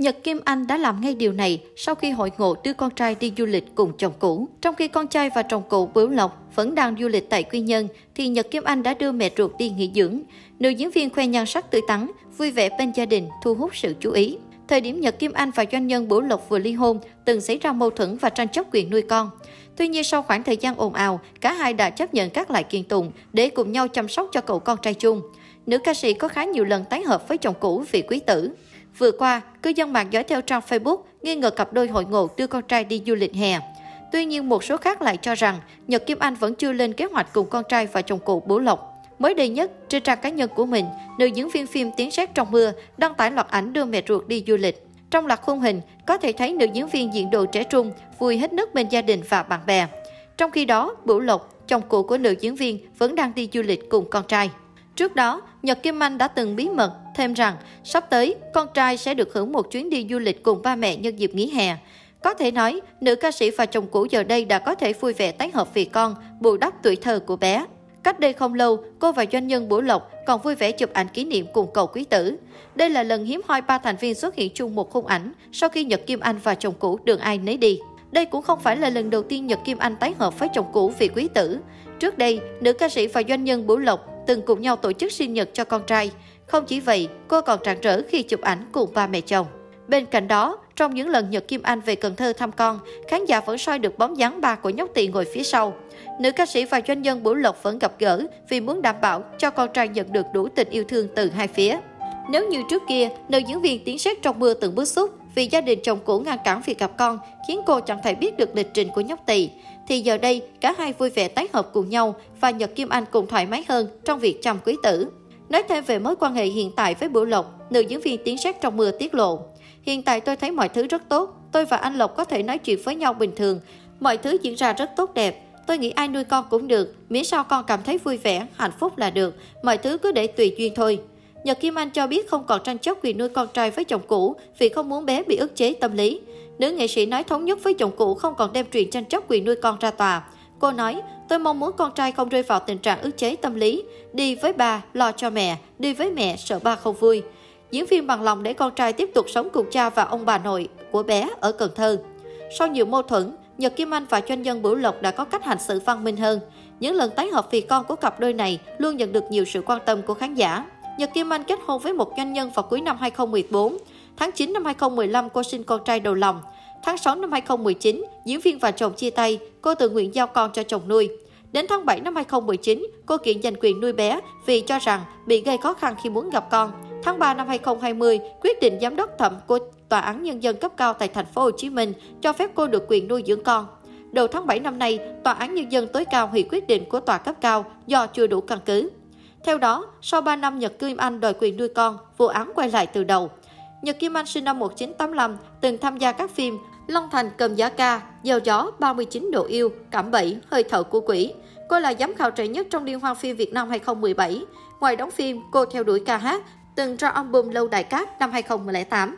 Nhật Kim Anh đã làm ngay điều này sau khi hội ngộ đưa con trai đi du lịch cùng chồng cũ. Trong khi con trai và chồng cũ Bửu Lộc vẫn đang du lịch tại Quy Nhơn, thì Nhật Kim Anh đã đưa mẹ ruột đi nghỉ dưỡng. Nữ diễn viên khoe nhan sắc tươi tắn, vui vẻ bên gia đình, thu hút sự chú ý. Thời điểm Nhật Kim Anh và doanh nhân Bửu Lộc vừa ly hôn, từng xảy ra mâu thuẫn và tranh chấp quyền nuôi con. Tuy nhiên sau khoảng thời gian ồn ào, cả hai đã chấp nhận các lại kiện tụng để cùng nhau chăm sóc cho cậu con trai chung. Nữ ca sĩ có khá nhiều lần tái hợp với chồng cũ vì quý tử. Vừa qua, cư dân mạng dõi theo trang Facebook nghi ngờ cặp đôi hội ngộ đưa con trai đi du lịch hè. Tuy nhiên, một số khác lại cho rằng Nhật Kim Anh vẫn chưa lên kế hoạch cùng con trai và chồng cũ Bố Lộc. Mới đây nhất, trên trang cá nhân của mình, nữ diễn viên phim Tiếng sét trong mưa đăng tải loạt ảnh đưa mẹ ruột đi du lịch. Trong loạt khung hình, có thể thấy nữ diễn viên diện đồ trẻ trung, vui hết nước bên gia đình và bạn bè. Trong khi đó, Bửu Lộc, chồng cũ của nữ diễn viên, vẫn đang đi du lịch cùng con trai. Trước đó, Nhật Kim Anh đã từng bí mật thêm rằng sắp tới con trai sẽ được hưởng một chuyến đi du lịch cùng ba mẹ nhân dịp nghỉ hè. Có thể nói, nữ ca sĩ và chồng cũ giờ đây đã có thể vui vẻ tái hợp vì con, bù đắp tuổi thơ của bé. Cách đây không lâu, cô và doanh nhân Bửu Lộc còn vui vẻ chụp ảnh kỷ niệm cùng cậu quý tử. Đây là lần hiếm hoi ba thành viên xuất hiện chung một khung ảnh sau khi Nhật Kim Anh và chồng cũ đường ai nấy đi. Đây cũng không phải là lần đầu tiên Nhật Kim Anh tái hợp với chồng cũ vì quý tử. Trước đây, nữ ca sĩ và doanh nhân Bửu Lộc từng cùng nhau tổ chức sinh nhật cho con trai. Không chỉ vậy, cô còn rạng rỡ khi chụp ảnh cùng ba mẹ chồng. Bên cạnh đó, trong những lần Nhật Kim Anh về Cần Thơ thăm con, khán giả vẫn soi được bóng dáng ba của nhóc tỳ ngồi phía sau. Nữ ca sĩ và doanh nhân Bửu Lộc vẫn gặp gỡ vì muốn đảm bảo cho con trai nhận được đủ tình yêu thương từ hai phía. Nếu như trước kia, nữ diễn viên tiếng sét trong mưa từng bức xúc vì gia đình chồng cũ ngăn cản việc gặp con, khiến cô chẳng thể biết được lịch trình của nhóc tỳ, thì giờ đây cả hai vui vẻ tái hợp cùng nhau và Nhật Kim Anh cũng thoải mái hơn trong việc chăm quý tử. Nói thêm về mối quan hệ hiện tại với Bửu Lộc, nữ diễn viên tiếng sát trong mưa tiết lộ. Hiện tại tôi thấy mọi thứ rất tốt, tôi và anh Lộc có thể nói chuyện với nhau bình thường, mọi thứ diễn ra rất tốt đẹp. Tôi nghĩ ai nuôi con cũng được, miễn sao con cảm thấy vui vẻ, hạnh phúc là được, mọi thứ cứ để tùy duyên thôi. Nhật Kim Anh cho biết không còn tranh chấp quyền nuôi con trai với chồng cũ vì không muốn bé bị ức chế tâm lý. Nữ nghệ sĩ nói thống nhất với chồng cũ không còn đem chuyện tranh chấp quyền nuôi con ra tòa. Cô nói, tôi mong muốn con trai không rơi vào tình trạng ức chế tâm lý. Đi với ba, lo cho mẹ, đi với mẹ, sợ ba không vui. Diễn viên bằng lòng để con trai tiếp tục sống cùng cha và ông bà nội của bé ở Cần Thơ. Sau nhiều mâu thuẫn, Nhật Kim Anh và doanh nhân Bửu Lộc đã có cách hành xử văn minh hơn. Những lần tái hợp vì con của cặp đôi này luôn nhận được nhiều sự quan tâm của khán giả. Nhật Kim Anh kết hôn với một doanh nhân vào cuối năm 2014. Tháng 9 năm 2015, cô sinh con trai đầu lòng. Tháng 6 năm 2019, diễn viên và chồng chia tay, cô tự nguyện giao con cho chồng nuôi. Đến tháng 7 năm 2019, cô kiện giành quyền nuôi bé vì cho rằng bị gây khó khăn khi muốn gặp con. Tháng 3 năm 2020, quyết định giám đốc thẩm của Tòa án Nhân dân cấp cao tại thành phố Hồ Chí Minh cho phép cô được quyền nuôi dưỡng con. Đầu tháng 7 năm nay, Tòa án Nhân dân tối cao hủy quyết định của tòa cấp cao do chưa đủ căn cứ. Theo đó, sau 3 năm Nhật Kim Anh đòi quyền nuôi con, vụ án quay lại từ đầu. Nhật Kim Anh sinh năm 1985, từng tham gia các phim Long Thành cầm giá ca, Gieo gió, 39 độ yêu, Cảm bẫy, Hơi thở của quỷ. Cô là giám khảo trẻ nhất trong Liên hoan phim Việt Nam 2017. Ngoài đóng phim, cô theo đuổi ca hát, từng ra album Lâu đại Cát năm 2008.